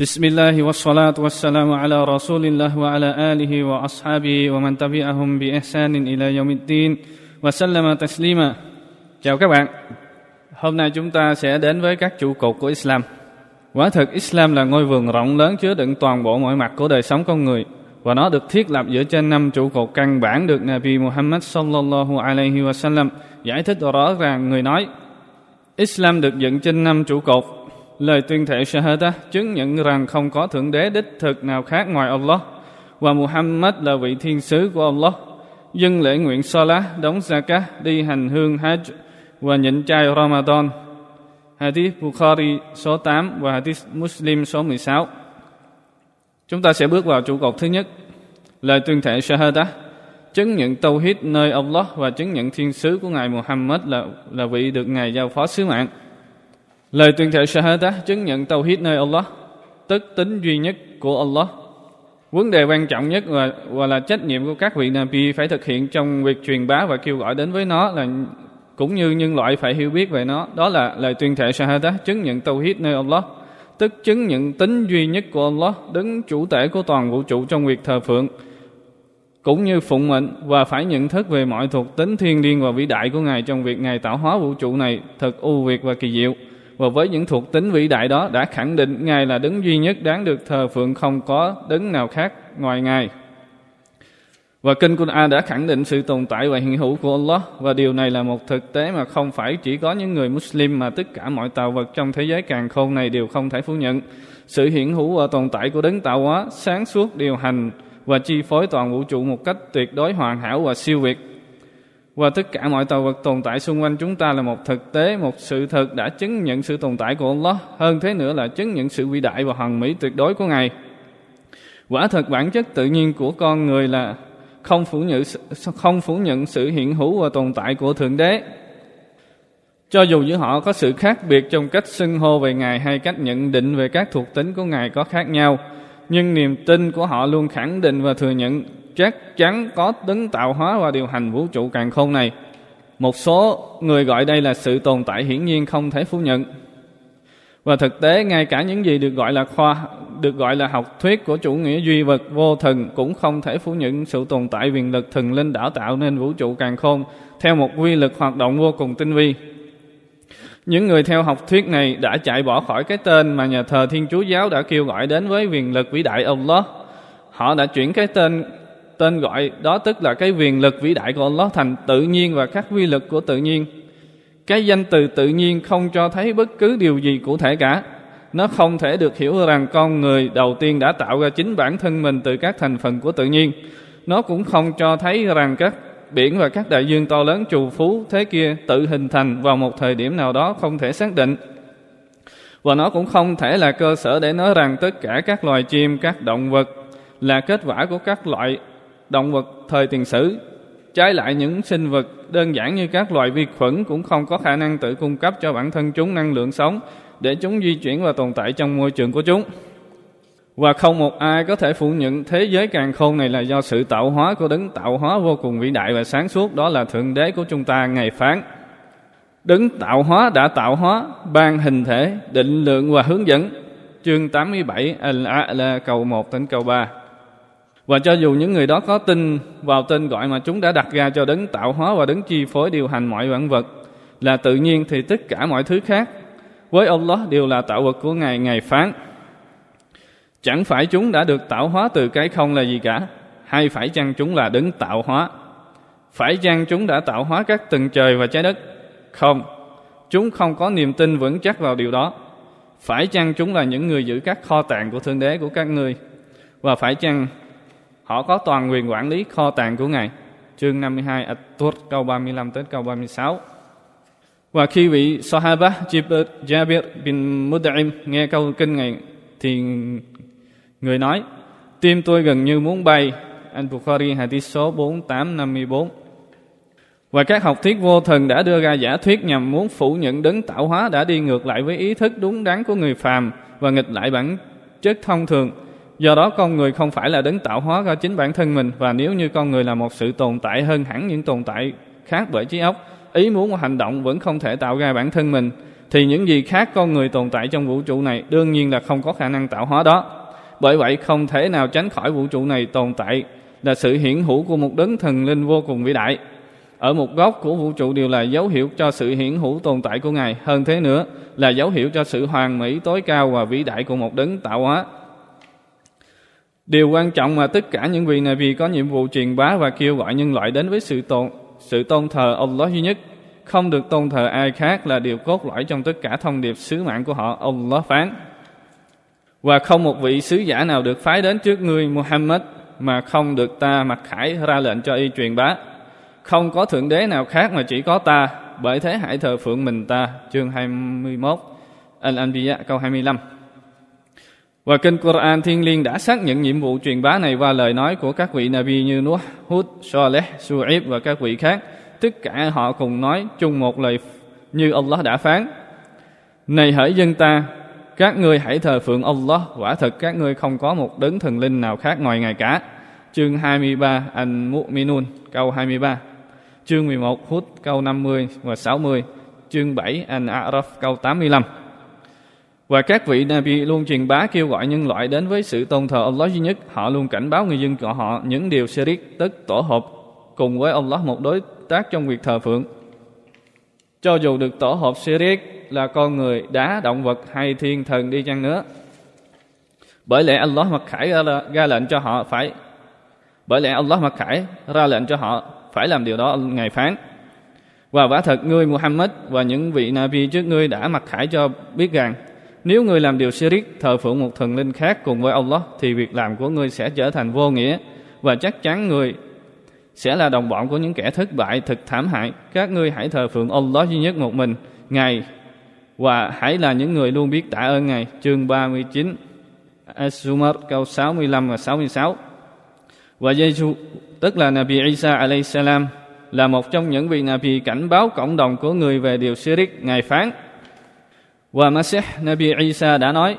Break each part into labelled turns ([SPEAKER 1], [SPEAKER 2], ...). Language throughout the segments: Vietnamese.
[SPEAKER 1] بسم الله والصلاة والسلام على رسول الله وعلى آله وأصحابه ومن تبعهم بإحسان إلى يوم الدين وسلم تسليما Chào các bạn Hôm nay chúng ta sẽ đến với các trụ cột của Islam Quả thực Islam là ngôi vườn rộng lớn chứa đựng toàn bộ mọi mặt của đời sống con người và nó được thiết lập dựa trên năm trụ cột căn bản được Nabi Muhammad sallallahu alaihi wasallam giải thích rõ ràng người nói Islam được dựng trên năm trụ cột lời tuyên thệ Shahada chứng nhận rằng không có thượng đế đích thực nào khác ngoài Allah và Muhammad là vị thiên sứ của Allah. Dân lễ nguyện Salah đóng Zakah, đi hành hương Hajj và nhịn chay Ramadan. Hadith Bukhari số 8 và Hadith Muslim số 16 Chúng ta sẽ bước vào trụ cột thứ nhất. Lời tuyên thệ Shahada chứng nhận Tauhid nơi Allah và chứng nhận thiên sứ của Ngài Muhammad là là vị được Ngài giao phó sứ mạng. Lời tuyên thệ Shahada chứng nhận Tauhid nơi Allah, tức tính duy nhất của Allah. Vấn đề quan trọng nhất và, và là trách nhiệm của các vị Nabi phải thực hiện trong việc truyền bá và kêu gọi đến với nó là cũng như nhân loại phải hiểu biết về nó. Đó là lời tuyên thệ Shahada chứng nhận Tauhid nơi Allah, tức chứng nhận tính duy nhất của Allah, đứng chủ thể của toàn vũ trụ trong việc thờ phượng cũng như phụng mệnh và phải nhận thức về mọi thuộc tính thiên liêng và vĩ đại của Ngài trong việc Ngài tạo hóa vũ trụ này thật ưu việt và kỳ diệu và với những thuộc tính vĩ đại đó đã khẳng định Ngài là đấng duy nhất đáng được thờ phượng không có đấng nào khác ngoài Ngài. Và Kinh Quran đã khẳng định sự tồn tại và hiện hữu của Allah và điều này là một thực tế mà không phải chỉ có những người Muslim mà tất cả mọi tạo vật trong thế giới càng khôn này đều không thể phủ nhận. Sự hiện hữu và tồn tại của đấng tạo hóa, sáng suốt điều hành và chi phối toàn vũ trụ một cách tuyệt đối hoàn hảo và siêu việt và tất cả mọi tạo vật tồn tại xung quanh chúng ta là một thực tế, một sự thật đã chứng nhận sự tồn tại của Allah. Hơn thế nữa là chứng nhận sự vĩ đại và hoàn mỹ tuyệt đối của Ngài. Quả thật bản chất tự nhiên của con người là không phủ nhận không phủ nhận sự hiện hữu và tồn tại của thượng đế. Cho dù giữa họ có sự khác biệt trong cách xưng hô về Ngài hay cách nhận định về các thuộc tính của Ngài có khác nhau, nhưng niềm tin của họ luôn khẳng định và thừa nhận chắc chắn có đấng tạo hóa và điều hành vũ trụ càng khôn này. Một số người gọi đây là sự tồn tại hiển nhiên không thể phủ nhận. Và thực tế, ngay cả những gì được gọi là khoa, được gọi là học thuyết của chủ nghĩa duy vật vô thần cũng không thể phủ nhận sự tồn tại quyền lực thần linh đã tạo nên vũ trụ càng khôn theo một quy lực hoạt động vô cùng tinh vi. Những người theo học thuyết này đã chạy bỏ khỏi cái tên mà nhà thờ Thiên Chúa giáo đã kêu gọi đến với quyền lực vĩ đại Allah. Họ đã chuyển cái tên tên gọi đó tức là cái quyền lực vĩ đại của Allah thành tự nhiên và các quy lực của tự nhiên. Cái danh từ tự nhiên không cho thấy bất cứ điều gì cụ thể cả. Nó không thể được hiểu rằng con người đầu tiên đã tạo ra chính bản thân mình từ các thành phần của tự nhiên. Nó cũng không cho thấy rằng các biển và các đại dương to lớn trù phú thế kia tự hình thành vào một thời điểm nào đó không thể xác định. Và nó cũng không thể là cơ sở để nói rằng tất cả các loài chim, các động vật là kết quả của các loại động vật thời tiền sử. Trái lại những sinh vật đơn giản như các loài vi khuẩn cũng không có khả năng tự cung cấp cho bản thân chúng năng lượng sống để chúng di chuyển và tồn tại trong môi trường của chúng. Và không một ai có thể phủ nhận thế giới càng khôn này là do sự tạo hóa của đấng tạo hóa vô cùng vĩ đại và sáng suốt đó là Thượng Đế của chúng ta ngày phán. Đấng tạo hóa đã tạo hóa, ban hình thể, định lượng và hướng dẫn. Chương 87 Al-A'la câu 1 đến câu 3. Và cho dù những người đó có tin vào tên gọi mà chúng đã đặt ra cho đấng tạo hóa và đấng chi phối điều hành mọi vạn vật là tự nhiên thì tất cả mọi thứ khác với Allah đều là tạo vật của Ngài Ngài phán. Chẳng phải chúng đã được tạo hóa từ cái không là gì cả, hay phải chăng chúng là đấng tạo hóa? Phải chăng chúng đã tạo hóa các tầng trời và trái đất? Không, chúng không có niềm tin vững chắc vào điều đó. Phải chăng chúng là những người giữ các kho tàng của Thượng Đế của các ngươi? Và phải chăng Họ có toàn quyền quản lý kho tàng của Ngài. Chương 52 At-Tur câu 35 tới câu 36. Và khi vị Sahaba Jabir bin Mud'im nghe câu kinh này, thì người nói, tim tôi gần như muốn bay. Anh Bukhari hadith số 4854. Và các học thuyết vô thần đã đưa ra giả thuyết nhằm muốn phủ nhận đấng tạo hóa đã đi ngược lại với ý thức đúng đắn của người phàm và nghịch lại bản chất thông thường Do đó con người không phải là đấng tạo hóa ra chính bản thân mình và nếu như con người là một sự tồn tại hơn hẳn những tồn tại khác bởi trí óc, ý muốn và hành động vẫn không thể tạo ra bản thân mình thì những gì khác con người tồn tại trong vũ trụ này đương nhiên là không có khả năng tạo hóa đó. Bởi vậy không thể nào tránh khỏi vũ trụ này tồn tại là sự hiển hữu của một đấng thần linh vô cùng vĩ đại. Ở một góc của vũ trụ đều là dấu hiệu cho sự hiển hữu tồn tại của Ngài. Hơn thế nữa là dấu hiệu cho sự hoàn mỹ tối cao và vĩ đại của một đấng tạo hóa. Điều quan trọng mà tất cả những vị này vì có nhiệm vụ truyền bá và kêu gọi nhân loại đến với sự tôn sự tôn thờ Allah duy nhất, không được tôn thờ ai khác là điều cốt lõi trong tất cả thông điệp sứ mạng của họ. Allah phán: Và không một vị sứ giả nào được phái đến trước ngươi Muhammad mà không được ta mặc khải ra lệnh cho y truyền bá. Không có thượng đế nào khác mà chỉ có ta, bởi thế hãy thờ phượng mình ta. Chương 21 Al-Anbiya câu 25 và kinh Quran thiên liêng đã xác nhận nhiệm vụ truyền bá này qua lời nói của các vị Nabi như Nuh, Hud, Saleh, Su'ib và các vị khác. Tất cả họ cùng nói chung một lời như Allah đã phán. Này hỡi dân ta, các ngươi hãy thờ phượng Allah, quả thật các ngươi không có một đấng thần linh nào khác ngoài Ngài cả. Chương 23 An-Mu'minun câu 23. Chương 11 Hud câu 50 và 60. Chương 7 An-A'raf câu 85. Và các vị Nabi luôn truyền bá kêu gọi nhân loại đến với sự tôn thờ Allah duy nhất. Họ luôn cảnh báo người dân của họ những điều shirik, tức tổ hợp cùng với Allah một đối tác trong việc thờ phượng. Cho dù được tổ hợp shirik là con người, đá, động vật hay thiên thần đi chăng nữa. Bởi lẽ Allah mặc khải ra, lệnh cho họ phải bởi lẽ Allah mặc khải ra lệnh cho họ phải làm điều đó Ngài phán. Và quả thật ngươi Muhammad và những vị Nabi trước ngươi đã mặc khải cho biết rằng nếu người làm điều shirik, thờ phượng một thần linh khác cùng với Allah, thì việc làm của ngươi sẽ trở thành vô nghĩa và chắc chắn người sẽ là đồng bọn của những kẻ thất bại thực thảm hại. Các ngươi hãy thờ phượng Allah duy nhất một mình, Ngài và hãy là những người luôn biết tạ ơn Ngài. Chương 39 As-Zumar câu 65 và 66 Và Giêsu tức là Nabi Isa alayhi salam là một trong những vị Nabi cảnh báo cộng đồng của người về điều shirik. Ngài phán và Masih Nabi Isa đã nói,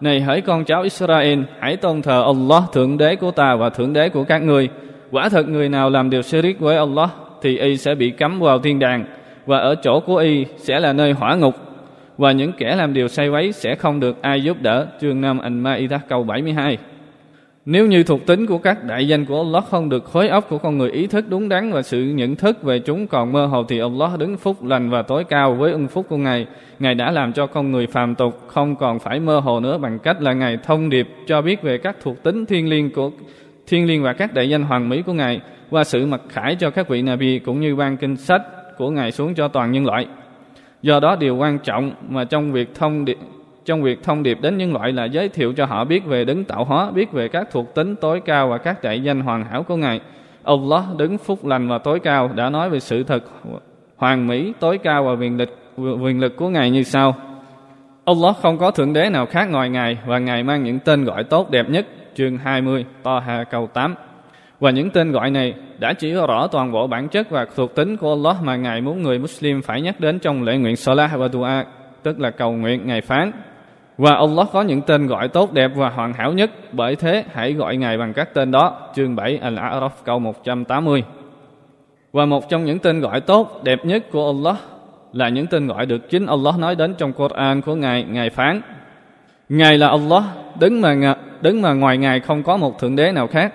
[SPEAKER 1] Này hỡi con cháu Israel, Hãy tôn thờ Allah, thượng đế của ta và thượng đế của các ngươi Quả thật người nào làm điều shirik với Allah, Thì y sẽ bị cấm vào thiên đàng, Và ở chỗ của y sẽ là nơi hỏa ngục. Và những kẻ làm điều say quấy sẽ không được ai giúp đỡ. Chương 5 Anh Ma câu 72 nếu như thuộc tính của các đại danh của Allah không được khối óc của con người ý thức đúng đắn và sự nhận thức về chúng còn mơ hồ thì Allah đứng phúc lành và tối cao với ân phúc của Ngài. Ngài đã làm cho con người phàm tục, không còn phải mơ hồ nữa bằng cách là Ngài thông điệp cho biết về các thuộc tính thiên liêng của thiên liêng và các đại danh hoàng mỹ của Ngài, qua sự mặc khải cho các vị Nabi cũng như ban kinh sách của Ngài xuống cho toàn nhân loại. Do đó điều quan trọng mà trong việc thông điệp trong việc thông điệp đến nhân loại là giới thiệu cho họ biết về đấng tạo hóa, biết về các thuộc tính tối cao và các đại danh hoàn hảo của Ngài. Allah đứng phúc lành và tối cao đã nói về sự thật hoàn mỹ, tối cao và quyền lực, quyền lực của Ngài như sau. Allah không có thượng đế nào khác ngoài Ngài và Ngài mang những tên gọi tốt đẹp nhất. Chương 20, Toha câu 8. Và những tên gọi này đã chỉ rõ toàn bộ bản chất và thuộc tính của Allah mà Ngài muốn người Muslim phải nhắc đến trong lễ nguyện Salah và Dua, tức là cầu nguyện Ngài phán. Và Allah có những tên gọi tốt đẹp và hoàn hảo nhất, bởi thế hãy gọi Ngài bằng các tên đó. Chương 7 Al-A'raf câu 180. Và một trong những tên gọi tốt đẹp nhất của Allah là những tên gọi được chính Allah nói đến trong Quran của Ngài, Ngài phán: Ngài là Allah, đứng mà đứng mà ngoài Ngài không có một thượng đế nào khác.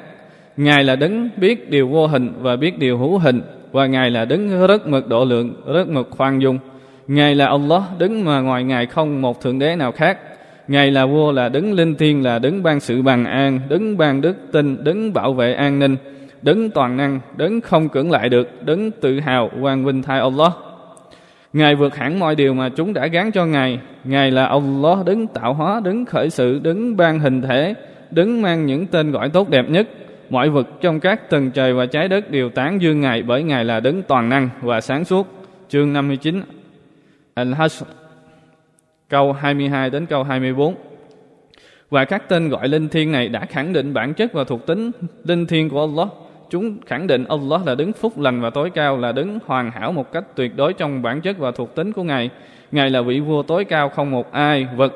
[SPEAKER 1] Ngài là đứng biết điều vô hình và biết điều hữu hình và Ngài là đứng rất mực độ lượng, rất mực khoan dung. Ngài là Allah, đứng mà ngoài Ngài không một thượng đế nào khác. Ngài là vua là đứng linh thiêng là đứng ban sự bằng an, đứng ban đức tin, đứng bảo vệ an ninh, đứng toàn năng, đứng không cưỡng lại được, đứng tự hào, quang vinh thay Allah. Ngài vượt hẳn mọi điều mà chúng đã gán cho Ngài. Ngài là Allah đứng tạo hóa, đứng khởi sự, đứng ban hình thể, đứng mang những tên gọi tốt đẹp nhất. Mọi vật trong các tầng trời và trái đất đều tán dương Ngài bởi Ngài là đứng toàn năng và sáng suốt. Chương 59 Al-Hasr câu 22 đến câu 24. Và các tên gọi linh thiêng này đã khẳng định bản chất và thuộc tính linh thiêng của Allah. Chúng khẳng định Allah là đứng phúc lành và tối cao, là đứng hoàn hảo một cách tuyệt đối trong bản chất và thuộc tính của Ngài. Ngài là vị vua tối cao, không một ai vật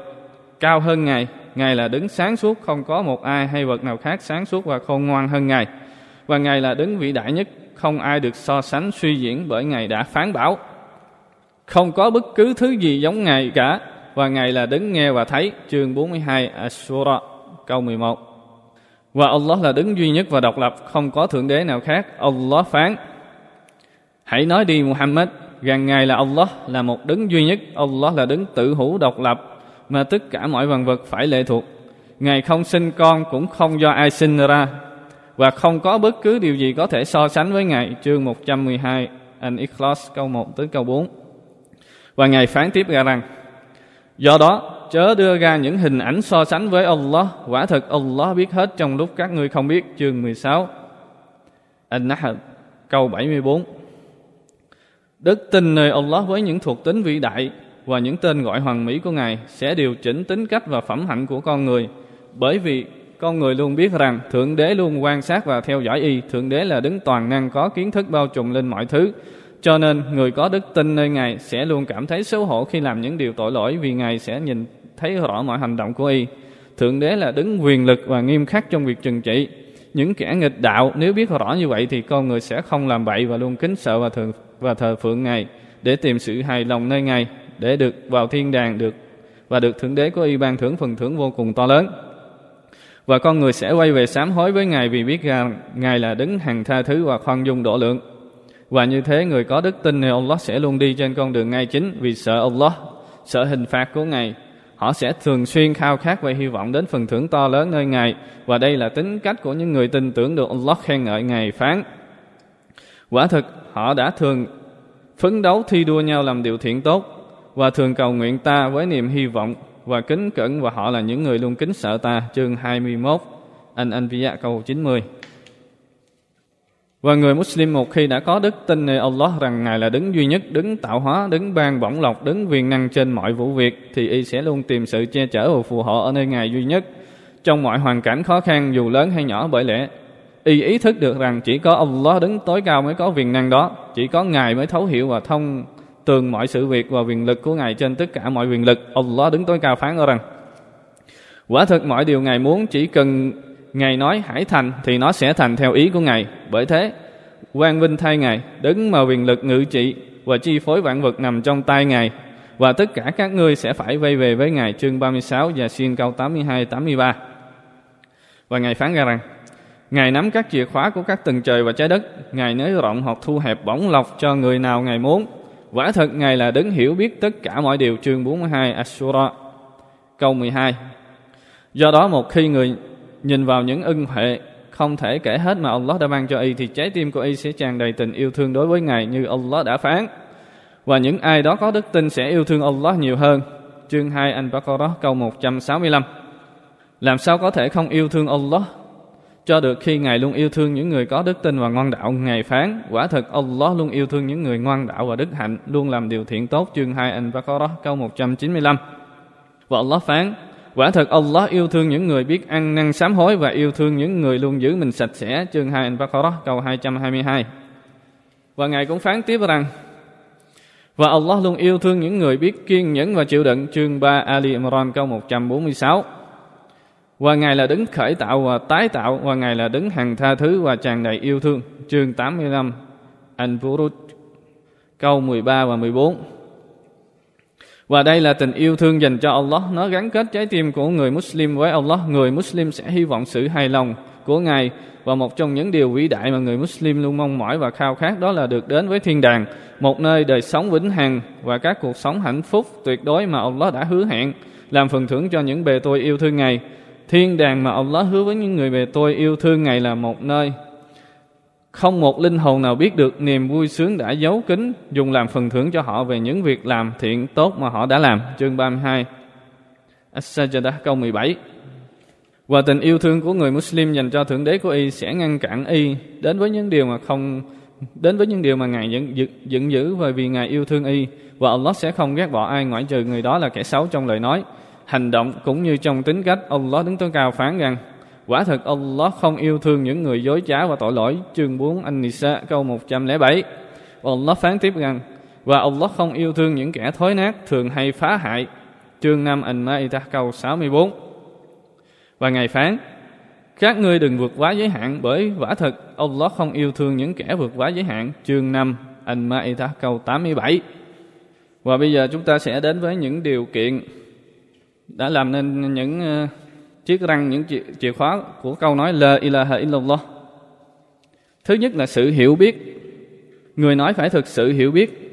[SPEAKER 1] cao hơn Ngài. Ngài là đứng sáng suốt, không có một ai hay vật nào khác sáng suốt và khôn ngoan hơn Ngài. Và Ngài là đứng vĩ đại nhất, không ai được so sánh suy diễn bởi Ngài đã phán bảo. không có bất cứ thứ gì giống Ngài cả và Ngài là đứng nghe và thấy. Chương 42 Ashura câu 11 và Allah là đứng duy nhất và độc lập, không có thượng đế nào khác. Allah phán, hãy nói đi, Muhammad, rằng Ngài là Allah, là một đứng duy nhất. Allah là đứng tự hữu độc lập, mà tất cả mọi vạn vật phải lệ thuộc. Ngài không sinh con cũng không do ai sinh ra, và không có bất cứ điều gì có thể so sánh với Ngài. Chương 112 An-Ikhlas câu 1 tới câu 4 và Ngài phán tiếp ra rằng Do đó, chớ đưa ra những hình ảnh so sánh với Allah. Quả thật Allah biết hết trong lúc các ngươi không biết, Chương 16 An-Nahl, câu 74 Đức tin nơi Allah với những thuộc tính vĩ đại và những tên gọi hoàng mỹ của Ngài sẽ điều chỉnh tính cách và phẩm hạnh của con người. Bởi vì con người luôn biết rằng Thượng Đế luôn quan sát và theo dõi y. Thượng Đế là đứng toàn năng có kiến thức bao trùm lên mọi thứ cho nên người có đức tin nơi Ngài sẽ luôn cảm thấy xấu hổ khi làm những điều tội lỗi vì Ngài sẽ nhìn thấy rõ mọi hành động của y. Thượng đế là đứng quyền lực và nghiêm khắc trong việc trừng trị. Những kẻ nghịch đạo nếu biết rõ như vậy thì con người sẽ không làm bậy và luôn kính sợ và thờ, và thờ phượng Ngài để tìm sự hài lòng nơi Ngài để được vào thiên đàng được và được thượng đế của y ban thưởng phần thưởng vô cùng to lớn. Và con người sẽ quay về sám hối với Ngài vì biết rằng Ngài là đứng hằng tha thứ và khoan dung độ lượng. Và như thế người có đức tin thì Allah sẽ luôn đi trên con đường ngay chính vì sợ Allah, sợ hình phạt của Ngài. Họ sẽ thường xuyên khao khát và hy vọng đến phần thưởng to lớn nơi Ngài. Và đây là tính cách của những người tin tưởng được Allah khen ngợi Ngài phán. Quả thực họ đã thường phấn đấu thi đua nhau làm điều thiện tốt và thường cầu nguyện ta với niềm hy vọng và kính cẩn. Và họ là những người luôn kính sợ ta. Chương 21 Anh Anbiya câu 90 và người Muslim một khi đã có đức tin nơi Allah rằng Ngài là đứng duy nhất, đứng tạo hóa, đứng ban bổng lộc, đứng quyền năng trên mọi vụ việc, thì y sẽ luôn tìm sự che chở và phù hộ ở nơi Ngài duy nhất. Trong mọi hoàn cảnh khó khăn dù lớn hay nhỏ bởi lẽ, y ý thức được rằng chỉ có Allah đứng tối cao mới có quyền năng đó, chỉ có Ngài mới thấu hiểu và thông tường mọi sự việc và quyền lực của Ngài trên tất cả mọi quyền lực. Allah đứng tối cao phán ở rằng, quả thực mọi điều Ngài muốn chỉ cần Ngài nói hãy thành thì nó sẽ thành theo ý của Ngài. Bởi thế, quang vinh thay Ngài, đứng mà quyền lực ngự trị và chi phối vạn vật nằm trong tay Ngài. Và tất cả các ngươi sẽ phải vây về với Ngài chương 36 và xin câu 82 83. Và Ngài phán ra rằng: Ngài nắm các chìa khóa của các tầng trời và trái đất, Ngài nới rộng hoặc thu hẹp bổng lọc cho người nào Ngài muốn. Quả thật Ngài là đứng hiểu biết tất cả mọi điều chương 42 Asura câu 12. Do đó một khi người Nhìn vào những ân huệ không thể kể hết mà Allah đã ban cho y thì trái tim của y sẽ tràn đầy tình yêu thương đối với Ngài như Allah đã phán. Và những ai đó có đức tin sẽ yêu thương Allah nhiều hơn. Chương 2 Al-Baqarah câu 165. Làm sao có thể không yêu thương Allah? Cho được khi Ngài luôn yêu thương những người có đức tin và ngoan đạo, Ngài phán, quả thật Allah luôn yêu thương những người ngoan đạo và đức hạnh, luôn làm điều thiện tốt. Chương 2 Al-Baqarah câu 195. Và Allah phán, Quả thật Allah yêu thương những người biết ăn, năn sám hối và yêu thương những người luôn giữ mình sạch sẽ. Chương 2 Al-Baqarah, câu 222. Và Ngài cũng phán tiếp rằng, và Allah luôn yêu thương những người biết kiên nhẫn và chịu đựng. Chương 3 Ali Imran, câu 146. Và Ngài là đứng khởi tạo và tái tạo, và Ngài là đứng hằng tha thứ và tràn đầy yêu thương. Chương 85 Al-Buruj, câu 13 và 14. Và đây là tình yêu thương dành cho Allah, nó gắn kết trái tim của người Muslim với Allah. Người Muslim sẽ hy vọng sự hài lòng của Ngài và một trong những điều vĩ đại mà người Muslim luôn mong mỏi và khao khát đó là được đến với thiên đàng, một nơi đời sống vĩnh hằng và các cuộc sống hạnh phúc tuyệt đối mà Allah đã hứa hẹn làm phần thưởng cho những bề tôi yêu thương Ngài. Thiên đàng mà Allah hứa với những người bề tôi yêu thương Ngài là một nơi không một linh hồn nào biết được niềm vui sướng đã giấu kín dùng làm phần thưởng cho họ về những việc làm thiện tốt mà họ đã làm. Chương 32 As-Sajdah câu 17 Và tình yêu thương của người Muslim dành cho Thượng Đế của Y sẽ ngăn cản Y đến với những điều mà không đến với những điều mà Ngài dựng, dựng giữ bởi vì Ngài yêu thương Y và Allah sẽ không ghét bỏ ai ngoại trừ người đó là kẻ xấu trong lời nói, hành động cũng như trong tính cách. Allah đứng tối cao phán rằng Quả thật, Allah không yêu thương những người dối trá và tội lỗi. Chương 4 An-Nisa, câu 107. Và Allah phán tiếp rằng, và Allah không yêu thương những kẻ thối nát, thường hay phá hại. Chương 5 An-Ma'idah, câu 64. Và Ngài phán, các ngươi đừng vượt quá giới hạn, bởi quả thật, Allah không yêu thương những kẻ vượt quá giới hạn. Chương 5 An-Ma'idah, câu 87. Và bây giờ chúng ta sẽ đến với những điều kiện đã làm nên những ờ, chiếc răng, những chìa khóa của câu nói La ilaha illallah. Thứ nhất là sự hiểu biết. Người nói phải thực sự hiểu biết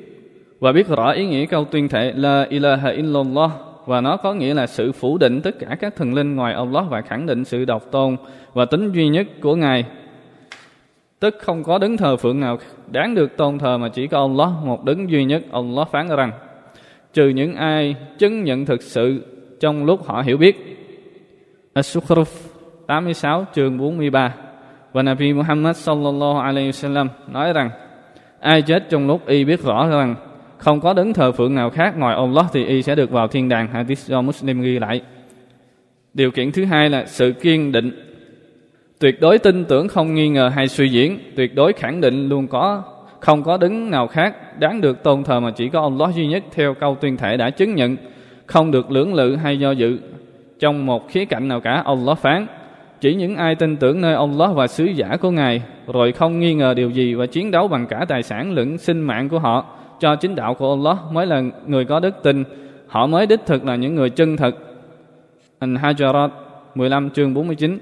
[SPEAKER 1] và biết rõ ý nghĩa câu tuyên thệ La ilaha illallah và nó có nghĩa là sự phủ định tất cả các thần linh ngoài Allah và khẳng định sự độc tôn và tính duy nhất của Ngài. Tức không có đứng thờ phượng nào đáng được tôn thờ mà chỉ có Allah, một đứng duy nhất. Allah phán rằng, trừ những ai chứng nhận thực sự trong lúc họ hiểu biết. As-Sukhruf 86 chương 43 và Nabi Muhammad sallallahu alaihi wasallam nói rằng, ai chết trong lúc y biết rõ rằng không có đấng thờ phượng nào khác ngoài Allah thì y sẽ được vào thiên đàng. Hadith do Muslim ghi lại. Điều kiện thứ hai là sự kiên định. Tuyệt đối tin tưởng không nghi ngờ hay suy diễn, tuyệt đối khẳng định luôn có, không có đấng nào khác đáng được tôn thờ mà chỉ có Allah duy nhất theo câu tuyên thể đã chứng nhận, không được lưỡng lự hay do dự trong một khía cạnh nào cả, Allah phán, chỉ những ai tin tưởng nơi Allah và sứ giả của Ngài, rồi không nghi ngờ điều gì và chiến đấu bằng cả tài sản lẫn sinh mạng của họ, cho chính đạo của Allah mới là người có đức tin, họ mới đích thực là những người chân thật Al-Hajarat 15 chương 49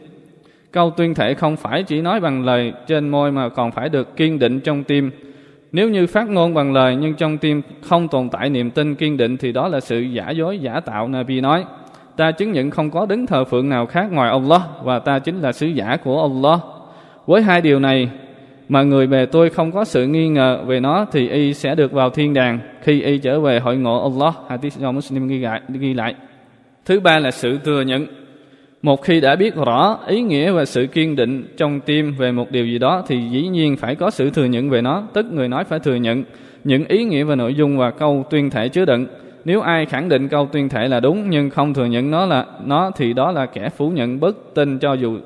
[SPEAKER 1] Câu tuyên thể không phải chỉ nói bằng lời trên môi mà còn phải được kiên định trong tim. Nếu như phát ngôn bằng lời nhưng trong tim không tồn tại niềm tin kiên định thì đó là sự giả dối, giả tạo, Nabi nói. Ta chứng nhận không có đứng thờ phượng nào khác ngoài Allah, và ta chính là sứ giả của Allah. Với hai điều này, mà người bề tôi không có sự nghi ngờ về nó thì y sẽ được vào thiên đàng khi y trở về hội ngộ Allah. Hadith do Muslim ghi lại. Ghi lại. Thứ ba là sự thừa nhận. Một khi đã biết rõ ý nghĩa và sự kiên định trong tim về một điều gì đó thì dĩ nhiên phải có sự thừa nhận về nó. Tức người nói phải thừa nhận những ý nghĩa và nội dung và câu tuyên thể chứa đựng nếu ai khẳng định câu tuyên thể là đúng nhưng không thừa nhận nó là, nó thì đó là kẻ phủ nhận bất tin cho dù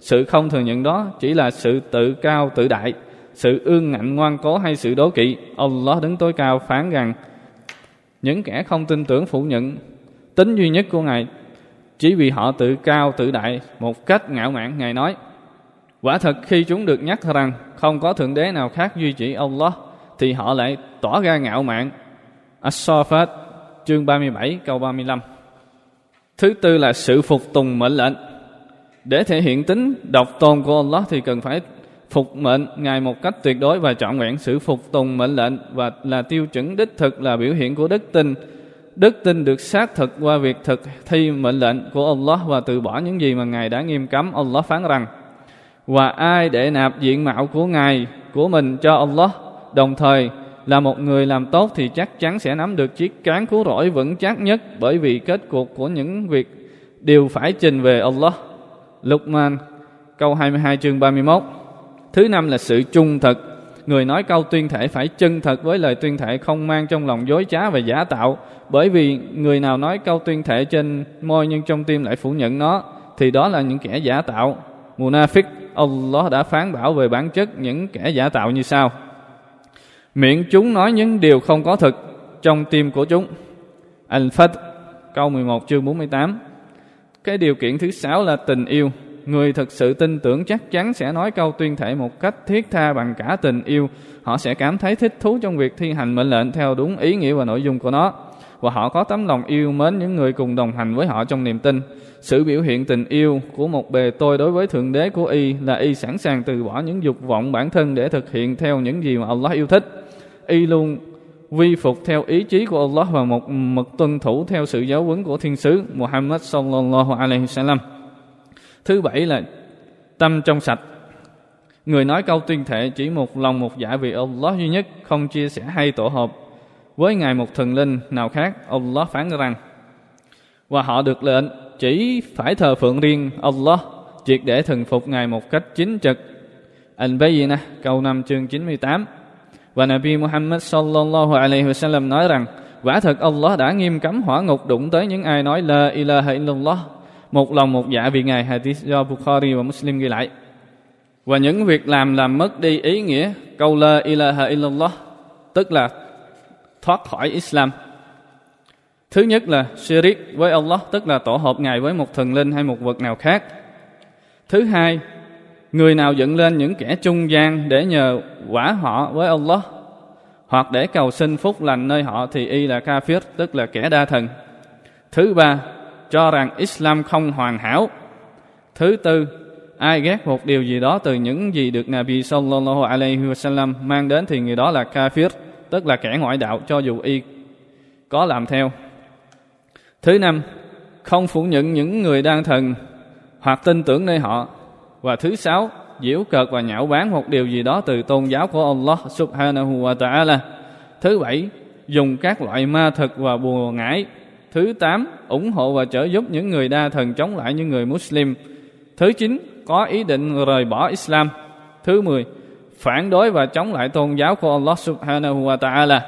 [SPEAKER 1] sự không thừa nhận đó chỉ là sự tự cao tự đại, sự ương ngạnh ngoan cố hay sự đố kỵ. Allah đứng tối cao phán rằng, những kẻ không tin tưởng phủ nhận tính duy nhất của ngài chỉ vì họ tự cao tự đại một cách ngạo mạn. Ngài nói, quả thật khi chúng được nhắc rằng không có thượng đế nào khác duy chỉ Allah thì họ lại tỏ ra ngạo mạn. As-Safat chương 37 câu 35. Thứ tư là sự phục tùng mệnh lệnh. Để thể hiện tính độc tôn của Allah thì cần phải phục mệnh Ngài một cách tuyệt đối và trọn vẹn sự phục tùng mệnh lệnh và là tiêu chuẩn đích thực, là biểu hiện của đức tin. Đức tin được xác thực qua việc thực thi mệnh lệnh của Allah và từ bỏ những gì mà Ngài đã nghiêm cấm. Allah phán rằng, và ai để nạp diện mạo của Ngài, của mình cho Allah đồng thời là một người làm tốt thì chắc chắn sẽ nắm được chiếc cán cứu rỗi vững chắc nhất bởi vì kết cuộc của những việc đều phải trình về Allah. Luqman, câu 22 chương 31 Thứ năm là sự trung thực. Người nói câu tuyên thể phải chân thật với lời tuyên thể không mang trong lòng dối trá và giả tạo. Bởi vì người nào nói câu tuyên thể trên môi nhưng trong tim lại phủ nhận nó, thì đó là những kẻ giả tạo. Munafiq, Allah đã phán bảo về bản chất những kẻ giả tạo như sau. Miệng chúng nói những điều không có thực trong tim của chúng. Al-Fat câu 11 chương 48 Cái điều kiện thứ sáu là tình yêu. Người thực sự tin tưởng chắc chắn sẽ nói câu tuyên thệ một cách thiết tha bằng cả tình yêu. Họ sẽ cảm thấy thích thú trong việc thi hành mệnh lệnh theo đúng ý nghĩa và nội dung của nó. Và họ có tấm lòng yêu mến những người cùng đồng hành với họ trong niềm tin. Sự biểu hiện tình yêu của một bề tôi đối với Thượng Đế của Y là Y sẵn sàng từ bỏ những dục vọng bản thân để thực hiện theo những gì mà Allah yêu thích y luôn vi phục theo ý chí của Allah và một mực tuân thủ theo sự giáo huấn của thiên sứ Muhammad sallallahu alaihi wasallam. Thứ bảy là tâm trong sạch. Người nói câu tuyên thệ chỉ một lòng một dạ vì Allah duy nhất, không chia sẻ hay tổ hợp với ngài một thần linh nào khác. Allah phán rằng và họ được lệnh chỉ phải thờ phượng riêng Allah, triệt để thần phục ngài một cách chính trực. Al-Bayyinah câu 5 chương 98 và Nabi Muhammad sallallahu alaihi wasallam nói rằng, quả thật Allah đã nghiêm cấm hỏa ngục đụng tới những ai nói la ilaha illallah. Một lòng một dạ vì ngài hadith do Bukhari và Muslim ghi lại. Và những việc làm làm mất đi ý nghĩa câu la ilaha illallah, tức là thoát khỏi Islam. Thứ nhất là shirik với Allah, tức là tổ hợp ngài với một thần linh hay một vật nào khác. Thứ hai Người nào dựng lên những kẻ trung gian để nhờ quả họ với Allah, hoặc để cầu xin phúc lành nơi họ thì y là kafir, tức là kẻ đa thần. Thứ ba, cho rằng Islam không hoàn hảo. Thứ tư, ai ghét một điều gì đó từ những gì được Nabi sallallahu alaihi wasallam mang đến thì người đó là kafir, tức là kẻ ngoại đạo, cho dù y có làm theo. Thứ năm, không phủ nhận những người đang thần hoặc tin tưởng nơi họ và thứ sáu diễu cợt và nhạo báng một điều gì đó từ tôn giáo của Allah subhanahu wa ta'ala. Thứ bảy, dùng các loại ma thực và bùa ngải. Thứ tám, ủng hộ và trợ giúp những người đa thần chống lại những người Muslim. Thứ chín, có ý định rời bỏ Islam. Thứ mười, phản đối và chống lại tôn giáo của Allah subhanahu wa ta'ala.